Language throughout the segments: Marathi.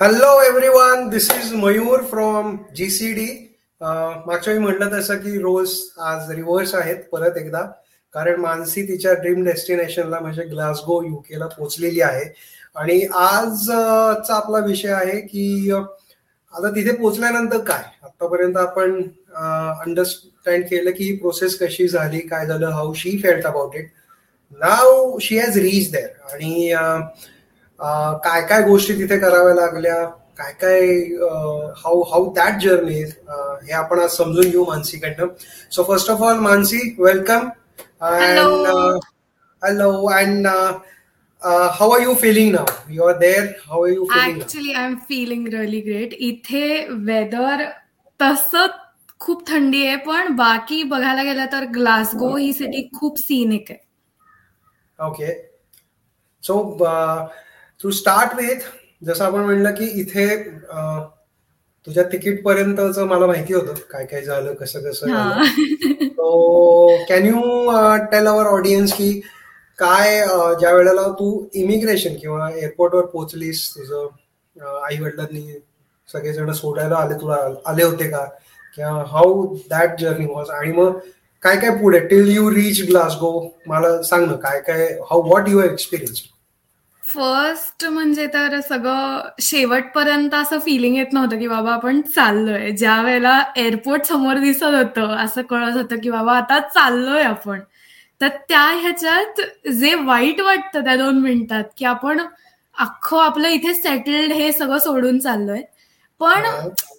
Hello everyone this is Mayur from GCD मागच्या वेळी म्हटलं तसं की रोज आज रिव्हर्स आहेत परत एकदा. कारण मानसी तिच्या ड्रीम डेस्टिनेशनला म्हणजे ग्लासगो युकेला पोचलेली आहे. आणि आजचा आपला विषय आहे की आता तिथे पोहोचल्यानंतर काय? आतापर्यंत आपण अंडरस्टँड केलं की ही प्रोसेस कशी झाली काय झालं how she felt about it now she has reach there आणि काय काय गोष्टी तिथे कराव्या लागल्या? काय काय हाऊ हाऊ दॅट जर्नी हे आपण आज समजून घेऊ मानसीकडनं. So first of all Mansi welcome hello and how are you feeling now you are there how are you feeling actually I am feeling really great इथे वेदर तसं खूप थंडी आहे पण बाकी बघायला गेलं तर ग्लासगो ही सिटी खूप सीनिक आहे. Okay so to start with जसं आपण म्हणलं की इथे तुझ्या तिकीट पर्यंतच मला माहिती होतं काय काय झालं कसं कसं can you tell our audience की काय ज्या वेळेला तू इमिग्रेशन किंवा एअरपोर्टवर पोहोचलीस तुझं आई वडिलांनी सगळेजण सोडायला आले तुला आले होते का? किंवा हाऊ दॅट जर्नी वॉज आणि मग काय काय पुढे? टिल यू रीच ग्लासगो मला सांग ना काय काय how what your experience first म्हणजे तर सगळं शेवटपर्यंत असं फिलिंग येत नव्हतं की बाबा आपण चाललोय. ज्या वेळेला एअरपोर्ट समोर दिसत होतं असं कळत होतं की बाबा आता चाललोय आपण. तर त्या ह्याच्यात जे वाईट वाटतं त्या दोन मिनिटात की आपण अख्खं आपलं इथे सेटल्ड हे सगळं सोडून चाललोय. पण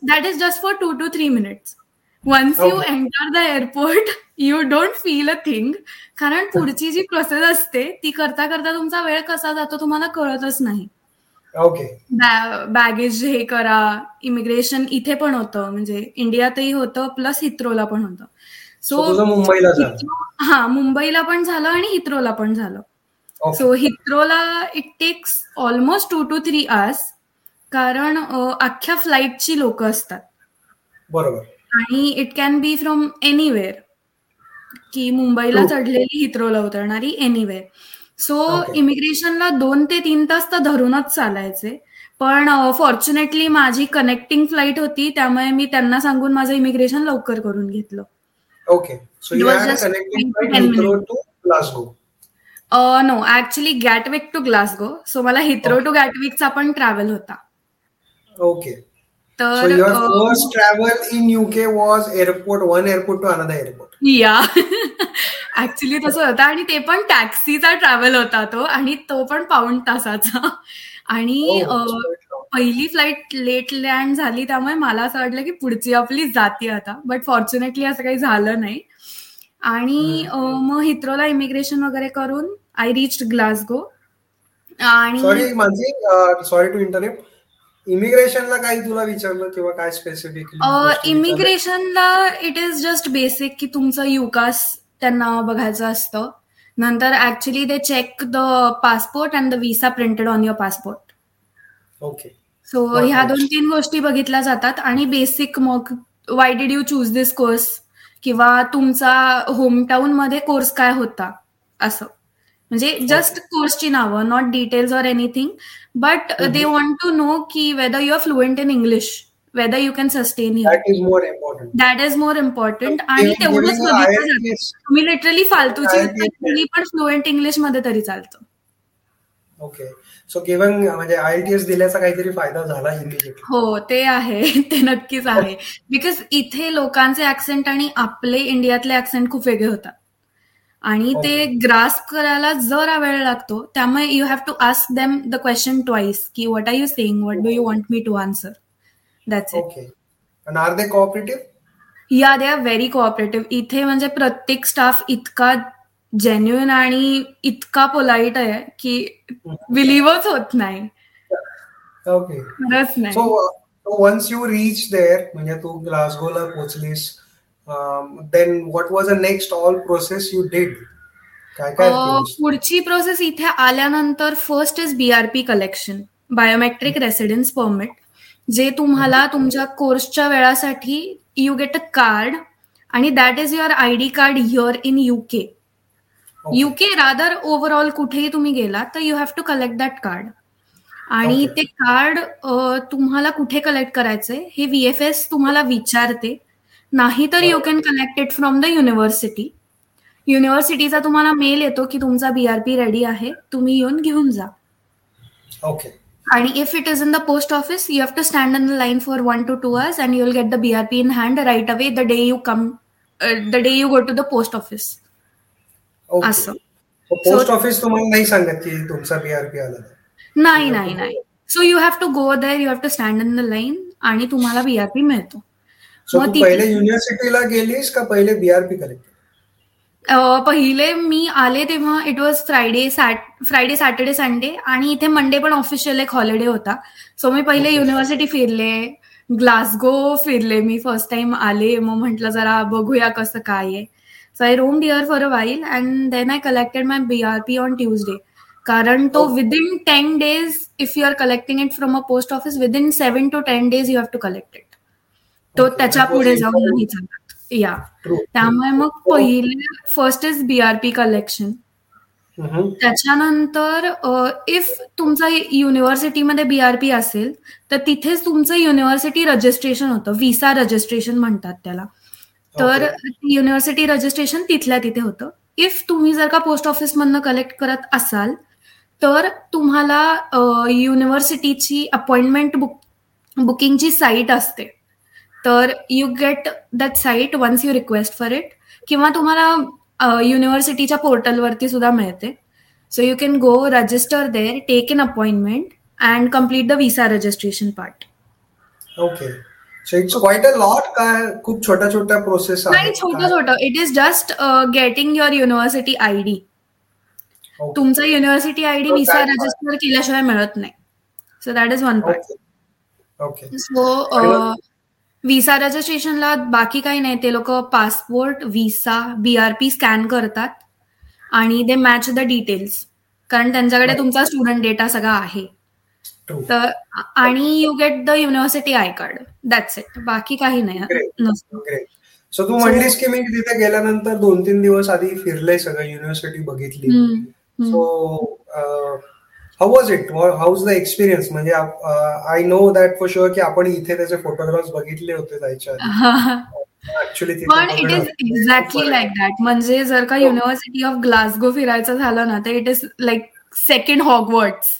that is just for two two three minutes once you enter the airport you don't feel a thing कारण पुढची जी प्रोसेस असते ती करता करता तुमचा वेळ कसा जातो तुम्हाला कळतच नाही. ओके बॅगेज हे करा इमिग्रेशन इथे पण होतं म्हणजे इंडियातही होतं प्लस हित्रोला पण होतं. सो मुंबईला हा मुंबईला पण झालं आणि हित्रोला पण झालं. So हित्रोला it takes almost two two three hours कारण अख्ख्या फ्लाईटची लोक असतात. बरोबर. आणि it can be from anywhere की मुंबईला चढलेली हित्रोला उतरणारी एनिवेअर सो इमिग्रेशनला दोन ते तीन तास तर धरूनच चालायचे. पण फॉर्च्युनेटली माझी कनेक्टिंग फ्लाईट होती त्यामुळे मी त्यांना सांगून माझं इमिग्रेशन लवकर करून घेतलं. Okay no actually Gatwick to Glasgow so मला हित्रो टू गॅटविकचा पण ट्रॅव्हल होता. ओके तर first travel in UK was airport one airport to another airport या. ऍक्च्युली तसं होतं. आणि ते पण टॅक्सीचा ट्रॅव्हल होता तो. आणि तो पण पाऊण तासाचा. आणि पहिली फ्लाईट लेट लँड झाली त्यामुळे मला असं वाटलं की पुढची आपली जाती आता. बट फॉर्च्युनेटली असं काही झालं नाही. आणि मग हित्रोला इमिग्रेशन वगैरे करून आय रिच ग्लासगो आणि सॉरी टू इंटरनेट इमिग्रेशनला काही तुला विचारलं किंवा काय स्पेसिफिक इमिग्रेशनला इट इज जस्ट बेसिक की तुमचं युकास त्यांना बघायचं असतं. नंतर actually they check the passport and the visa printed on your passport okay so ह्या दोन तीन गोष्टी बघितल्या जातात आणि बेसिक मग why did you choose this course किंवा तुमचा होमटाऊन मध्ये कोर्स काय होता? असं. म्हणजे जस्ट कोर्सची नावं not details or anything but they want to know की whether you are fluent in English whether you can sustain that is more important आणि तेवढंच तुम्ही लिटरली फालतूची पण फ्लुएंट इंग्लिशमध्ये तरी चालतं. ओके सो गिव्हन म्हणजे आयटीएस दिल्याचा काहीतरी फायदा झाला हो ते आहे. ते नक्कीच आहे. बिकॉज इथे लोकांचे ऍक्सेंट आणि आपले इंडियातले ऍक्सेंट खूप वेगळे होतात. आणि ते ग्रास्प करायला जरा वेळ लागतो. त्यामुळे you have to ask them the question twice की what are you saying what do you want me to answer that's it are they cooperative या दे आर व्हेरी कोऑपरेटिव्ह इथे म्हणजे प्रत्येक स्टाफ इतका जेन्युन आणि इतका पोलाईट आहे की बिलीव्हच होत नाही. Okay once you reach there म्हणजे तू ग्लासगोला then what was a next all process you did काय काय पुढची प्रोसेस इथे आल्यानंतर first is BRP collection biometric residence permit जे तुम्हाला तुमच्या कोर्सच्या वेळासाठी यू गेट अ कार्ड आणि that is your I D card here in UK UK rather overall कुठेही तुम्ही गेला तर you have to collect that card आणि ते कार्ड तुम्हाला कुठे कलेक्ट करायचंय हे व्हीएफएस तुम्हाला विचारते. नाहीतर you can collect it from the university युनिव्हर्सिटीचा तुम्हाला मेल येतो की तुमचा बीआरपी रेडी आहे तुम्ही येऊन घेऊन जा. ओके आणि if it is in the post office you have to stand in the line for one two two hours and you will get the BRP in hand right away the day you come the day you go to the post office असं. पोस्ट ऑफिस तुम्हाला नाही सांगत की तुमचा बीआरपी आला नाही नाही नाही. So you have to go there you have to stand in the line आणि तुम्हाला बीआरपी मिळतो. पहिले युनिव्हर्सिटीला गेलीस का पहिले बीआरपी कलेक्ट पहिले मी आले तेव्हा it was Friday Friday Saturday Sunday आणि इथे मंडे पण ऑफिशियल एक हॉलिडे होता. सो मी पहिले युनिव्हर्सिटी फिरले. ग्लासगो फिरले मी. फर्स्ट टाइम आले. मग म्हंटल जरा बघूया कसं काय आहे. So I roamed here for a while and then I collected my BRP on Tuesday कारण तो within ten days if you are collecting it from a post office within seven to ten days you have to collect it तो त्याच्या पुढे जाऊन नाही चालत. या त्यामुळे मग पहिले फर्स्ट इज बीआरपी कलेक्शन त्याच्यानंतर इफ तुमचा युनिव्हर्सिटीमध्ये बीआरपी असेल तर तिथेच तुमचं युनिव्हर्सिटी रजिस्ट्रेशन होतं. व्हिसा रजिस्ट्रेशन म्हणतात त्याला. तर युनिव्हर्सिटी रजिस्ट्रेशन तिथल्या तिथे होतं. इफ तुम्ही जर का पोस्ट ऑफिस मधनं कलेक्ट करत असाल तर तुम्हाला युनिव्हर्सिटीची अपॉइंटमेंट बुक बुकिंगची साईट असते. तर you get that site once you request for it किंवा तुम्हाला युनिव्हर्सिटीच्या पोर्टलवरती सुद्धा मिळते. So you can go register there take in appointment and complete the visa registration part okay so it's quite a lot काय खूप छोट्या छोट्या प्रोसेस नाही छोटं छोटं. It is just getting your university I D तुमचा university I D visa register केल्याशिवाय मिळत नाही. So that is one part okay so visa रजिस्ट्रेशनला बाकी काही नाही. ते लोक पासपोर्ट व्हिसा बीआरपी स्कॅन करतात आणि दे मॅच द डिटेल्स कारण त्यांच्याकडे तुमचा स्टुडंट डेटा सगळा आहे. तर आणि you get the university I card that's it बाकी काही नाही. सो तू म्हणलीस की मी तिथे गेल्यानंतर दोन तीन दिवस आधी फिरले सगळं युनिव्हर्सिटी बघितली. So how was it how the experience म्हणजे I know that for sure की आपण इथे त्याचे फोटोग्राफ्स बघितले होते जायच्या पण it is exactly like that म्हणजे जर का युनिव्हर्सिटी ऑफ ग्लासगो फिरायचं झालं ना तर it is like second Hogwarts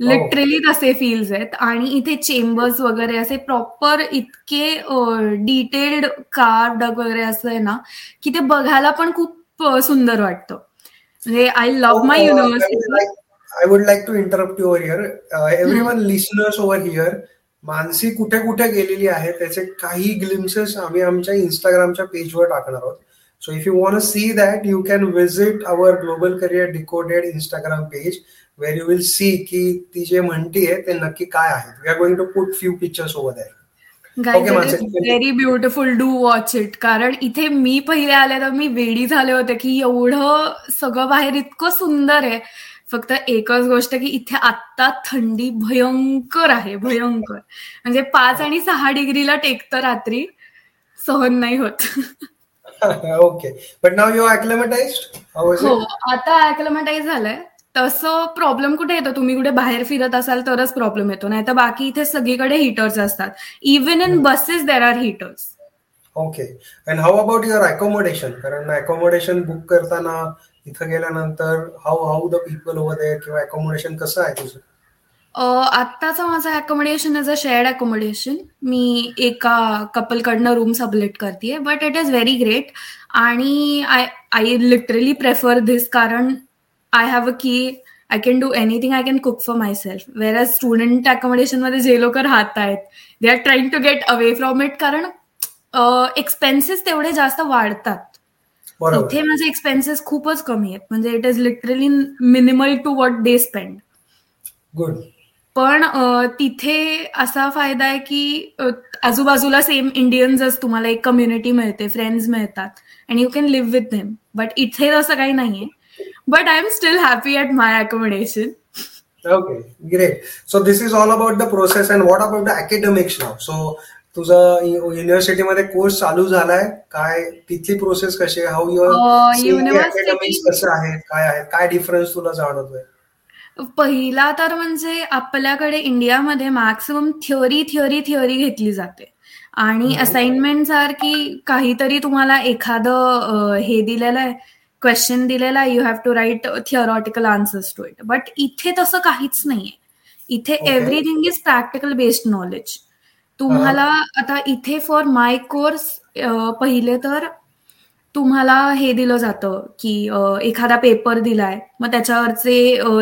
literally तसे फील्स आहेत. आणि इथे चेंबर्स वगैरे असे प्रॉपर इतके डिटेल्ड कार्ड वगैरे असं आहे ना की ते बघायला पण खूप सुंदर वाटतं. म्हणजे I love my university I would like to interrupt your here everyone listeners over here Mansi कुठे कुठे गेलेली आहे त्याचे काही ग्लिम्सेस आम्ही आमच्या इंस्टाग्रामच्या पेजवर टाकणार आहोत. So if you want see that you can visit our global career decoded Instagram page where you will see की ती जे म्हणतीये ते नक्की काय आहे. We are going to put few pictures over that very beautiful do watch it कारण इथे मी पहिले आले तर मी वेडी झाले होते की एवढं सगळं बाहेर इतकं सुंदर आहे. फक्त एकच गोष्ट की इथे आत्ता थंडी भयंकर आहे भयंकर. म्हणजे पाच आणि सहा डिग्रीला टेकतं रात्री सहन नाही होत. Okay. But now you acclimatize हो आता अॅक्लेमेटाइज झालंय. तसं प्रॉब्लेम कुठे येतो? तुम्ही कुठे बाहेर फिरत असाल तरच प्रॉब्लेम येतो. नाही तर बाकी इथे सगळीकडे हिटर्स असतात. Even in buses there are heaters okay and how about your accommodation कारण अकोमोडेशन बुक करताना तिथं गेल्यानंतर how how the people over there किंवा अकोमोडेशन कसं आहे तुझं? आत्ताचं माझं accommodation is a shared accommodation मी एका कपलकडनं रूम सबलेट करते but it is very great आणि I I literally prefer this कारण I have a key I can do anything I can cook for myself whereas student अकोमोडेशनमध्ये जे लोक राहत आहेत they are trying to get away from it कारण एक्सपेन्सेस तेवढे जास्त वाढतात. इथे माझे एक्सपेन्सेस खूपच कमी आहेत. म्हणजे it is literally minimal to what they spend good पण तिथे असा फायदा आहे की आजूबाजूला सेम इंडियन्सच तुम्हाला एक कम्युनिटी मिळते फ्रेंड्स मिळतात and you can live with them but इथे असं काही नाहीये. But I am still happy at my accommodation okay great so this is all about the process and what about the academics now so तुझा युनिव्हर्सिटीमध्ये कोर्स चालू झालाय? काय तिथली प्रोसेस कशी आहे? हाऊ युअर अकॅडमिक्स कसं आहे? काय आहे? काय डिफरन्स तुला जाणवतोय? पहिला तर म्हणजे आपल्याकडे इंडियामध्ये मॅक्सिमम थिअरी थिअरी थिअरी घेतली जाते. आणि असाइनमेंट सारखी काहीतरी तुम्हाला एखादं हे दिलेलं आहे क्वेश्चन दिलेला आहे you have to write theoretical answers to it but इथे तसं काहीच नाहीये. इथे everything is practical based knowledge तुम्हाला आता इथे फॉर माय कोर्स पहिले तर तुम्हाला हे दिलं जातं की एखादा पेपर दिलाय मग त्याच्यावरचे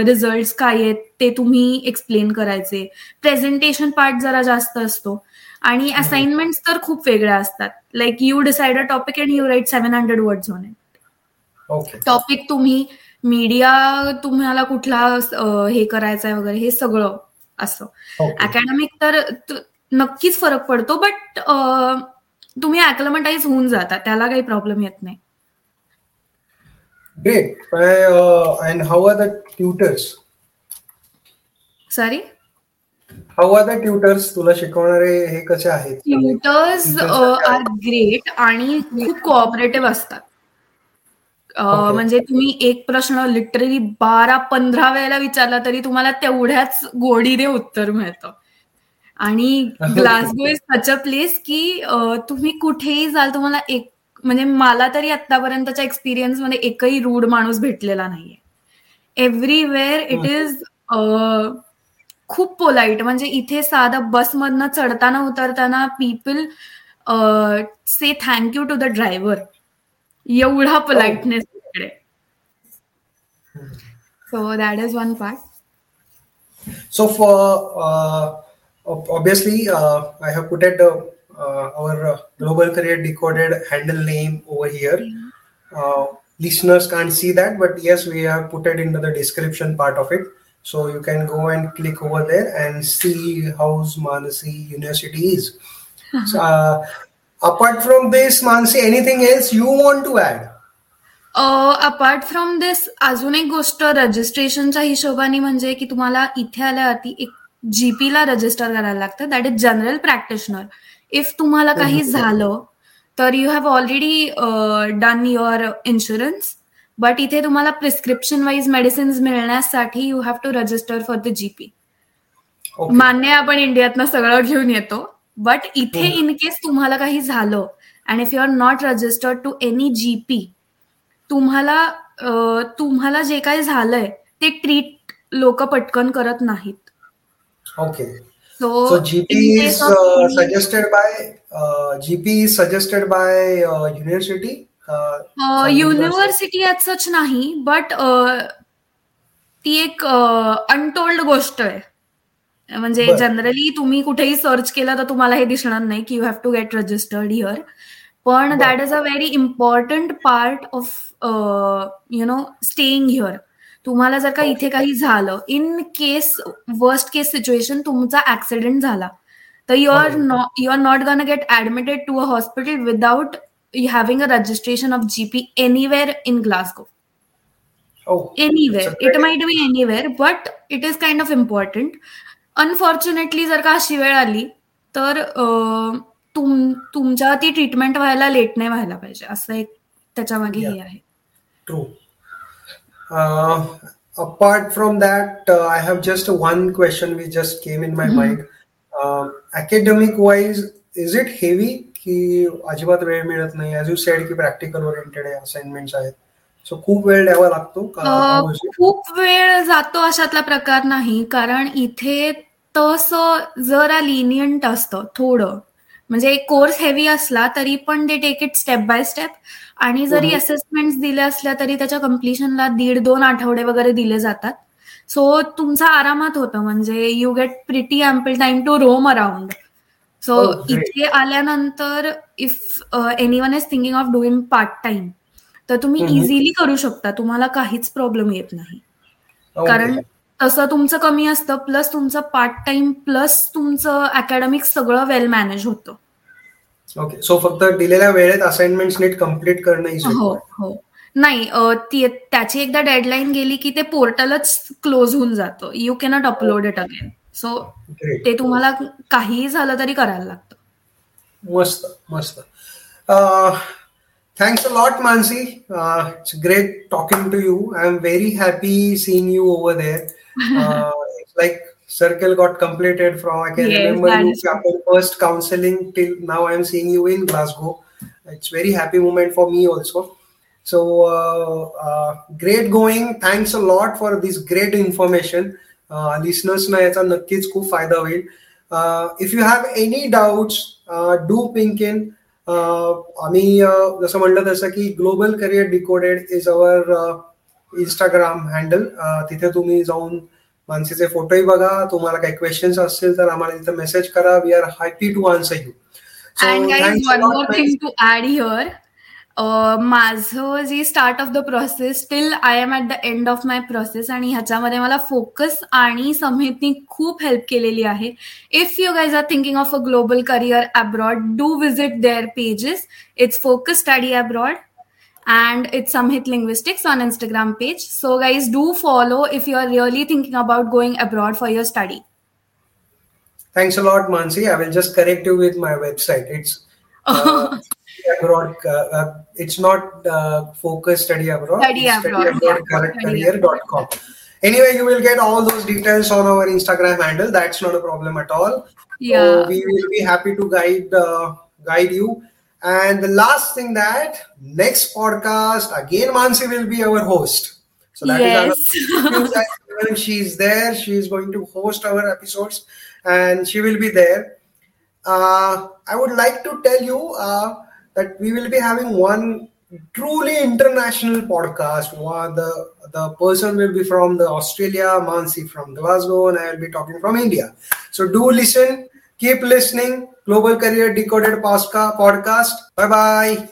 रिझल्ट काय आहेत ते तुम्ही एक्सप्लेन करायचे. प्रेझेंटेशन पार्ट जरा जास्त असतो. आणि असाइनमेंट तर खूप वेगळ्या असतात. Like you decide a topic and you write seven hundred words on it topic तुम्ही मीडिया तुम्हाला कुठला हे करायचंय वगैरे हे सगळं असं. अकॅडमिक तर नक्कीच फरक पडतो बट तुम्ही अॅक्लमटाईज होऊन जाता. त्याला काही प्रॉब्लेम येत नाही. Great and how are the tutors sorry how are the tutors तुला शिकवणारे हे कसे आहेत? ट्युटर्स आर ग्रेट आणि खूप कोऑपरेटिव्ह असतात. म्हणजे तुम्ही एक प्रश्न लिटरली बारा पंधरा वेळेला विचारला तरी तुम्हाला तेवढ्याच गोडीने उत्तर मिळतं. आणि Glasgow is such a place की तुम्ही कुठेही जाल तुम्हाला एक म्हणजे मला तरी आतापर्यंतच्या एक्सपिरियन्समध्ये एकही रूढ माणूस भेटलेला नाहीये. एव्हरीवेअर इट इज खूप पोलाईट म्हणजे इथे साधं बसमधनं चढताना उतरताना people say thank you to the driver एवढा पोलाइटनेस इकडे so that is one part so for obviously uh, i have put it uh, our global career decoded handle name over here uh, listeners can't see that but yes we have put it into the description part of it so you can go and click over there and see how's manasi university is so, apart from this manasi anything else you want to add apart from this अजून एक गोष्ट रजिस्ट्रेशनच्या हिशोबाने म्हणजे की तुम्हाला इथे आल्यावरती एक जीपीला रजिस्टर करायला लागतं. That is general practitioner if तुम्हाला काही झालं तर you have already done your insurance but इथे तुम्हाला प्रिस्क्रिप्शन वाईज मेडिसिन्स मिळण्यासाठी you have to register for the GP मान्य आपण इंडियातनं सगळं घेऊन येतो. बट इथे इन केस तुम्हाला काही झालं and if you are not registered to any GP तुम्हाला तुम्हाला जे काही झालंय ते ट्रीट लोक पटकन करत नाहीत. Okay. So, so GP is uh, suggested by uh, GP is suggested by uh, university. University such नाही बट ती एक अनटोल्ड गोष्ट आहे. म्हणजे जनरली तुम्ही कुठेही सर्च केलं तर तुम्हाला हे दिसणार नाही की you have to get registered here पण that is a very important part of you know staying here तुम्हाला जर का इथे काही झालं in case worst case situation तुमचा ऍक्सिडेंट झाला. तर you are not you are not gonna get admitted to a hospital without having a registration of GP anywhere in Glasgow anywhere it might be anywhere but it is kind of important unfortunately जर का अशी वेळ आली तर तुमच्या ती ट्रीटमेंट व्हायला लेट नाही व्हायला पाहिजे. असं एक त्याच्यामागे हे आहे. Uh, apart from that, uh, I have just one question which just came in my mm-hmm. mind. Uh, academic wise, is it heavy की अजिबात वेळ मिळत नाही ॲज यू सेड की प्रॅक्टिकल ओरिएंटेड असाइनमेंट आहेत सो खूप वेळ द्यावा लागतो खूप वेळ जातो अशातला प्रकार नाही कारण इथे तसं जरा लिनियंट असतं थोडं म्हणजे कोर्स हेवी असला तरी पण ते take it step by step आणि जरी असेसमेंट दिल्या असल्या तरी त्याच्या कम्प्लिशनला दीड दोन आठवडे वगैरे दिले जातात. सो तुमचा आरामात होतं. म्हणजे you get pretty ample time to roam around so इथे आल्यानंतर if anyone is thinking of doing part time तर तुम्ही इझिली करू शकता. तुम्हाला काहीच प्रॉब्लेम येत नाही. कारण तसं तुमचं कमी असतं प्लस तुमचं पार्ट टाइम प्लस तुमचं अकॅडमिक सगळं वेल मॅनेज होतं. ओके सो फक्त दिलेल्या वेळेत असाइनमेंट नीट कंप्लीट करणं हो हो. नाही त्याची एकदा डेडलाईन गेली की ते पोर्टलच क्लोज होऊन जातं. You cannot upload it again so ते तुम्हाला काहीही झालं तरी करायला लागतं. मस्त मस्त. Thanks a lot, Mansi. Uh, it's great talking to you. I'm very happy seeing you over there. Uh, it's like circle got completed from I can Yes, remember that you is true. after first counseling till now I'm seeing you in Glasgow. It's very happy moment for me also. So uh, uh, great going. Thanks a lot for this great information. Uh, listeners याचा नक्कीच खूप फायदा होईल if you have any doubts do ping in आम्ही जसं म्हणलं तसं की global career decoded is our Instagram handle तिथे तुम्ही जाऊन मानसीचे फोटोही बघा. तुम्हाला काही क्वेश्चन्स असतील तर आम्हाला तिथे मेसेज करा. We are happy to answer you and one more thing to add here माझं जे start of the process till I am at the end of my process आणि ह्याच्यामध्ये मला फोकस आणि समितनी खूप हेल्प केलेली आहे if you guys are thinking of a global career abroad do visit their pages it's focus study abroad and it's Samhit Linguistics on Instagram page. So guys, do follow if you are really thinking about going abroad for your study. Thanks a lot, Mansi. I will just correct you with my website. It's uh, abroad. Uh, uh, it's not uh, focus study abroad. Study abroad, Study abroad yeah. correct Study career.com. Anyway, you will get all those details on our Instagram handle. That's not a problem at all. Yeah. So we will be happy to guide uh, guide you. And the last thing that next podcast again, Mansi will be our host. So that is Yes. that when she's there, she is going to host our episodes, and she will be there. Uh, I would like to tell you uh, that we will be having one truly international podcast. One, the the person will be from the Australia, Mansi from Glasgow, and I will be talking from India. So do listen, keep listening. Global Career Decoded podcast. Bye bye.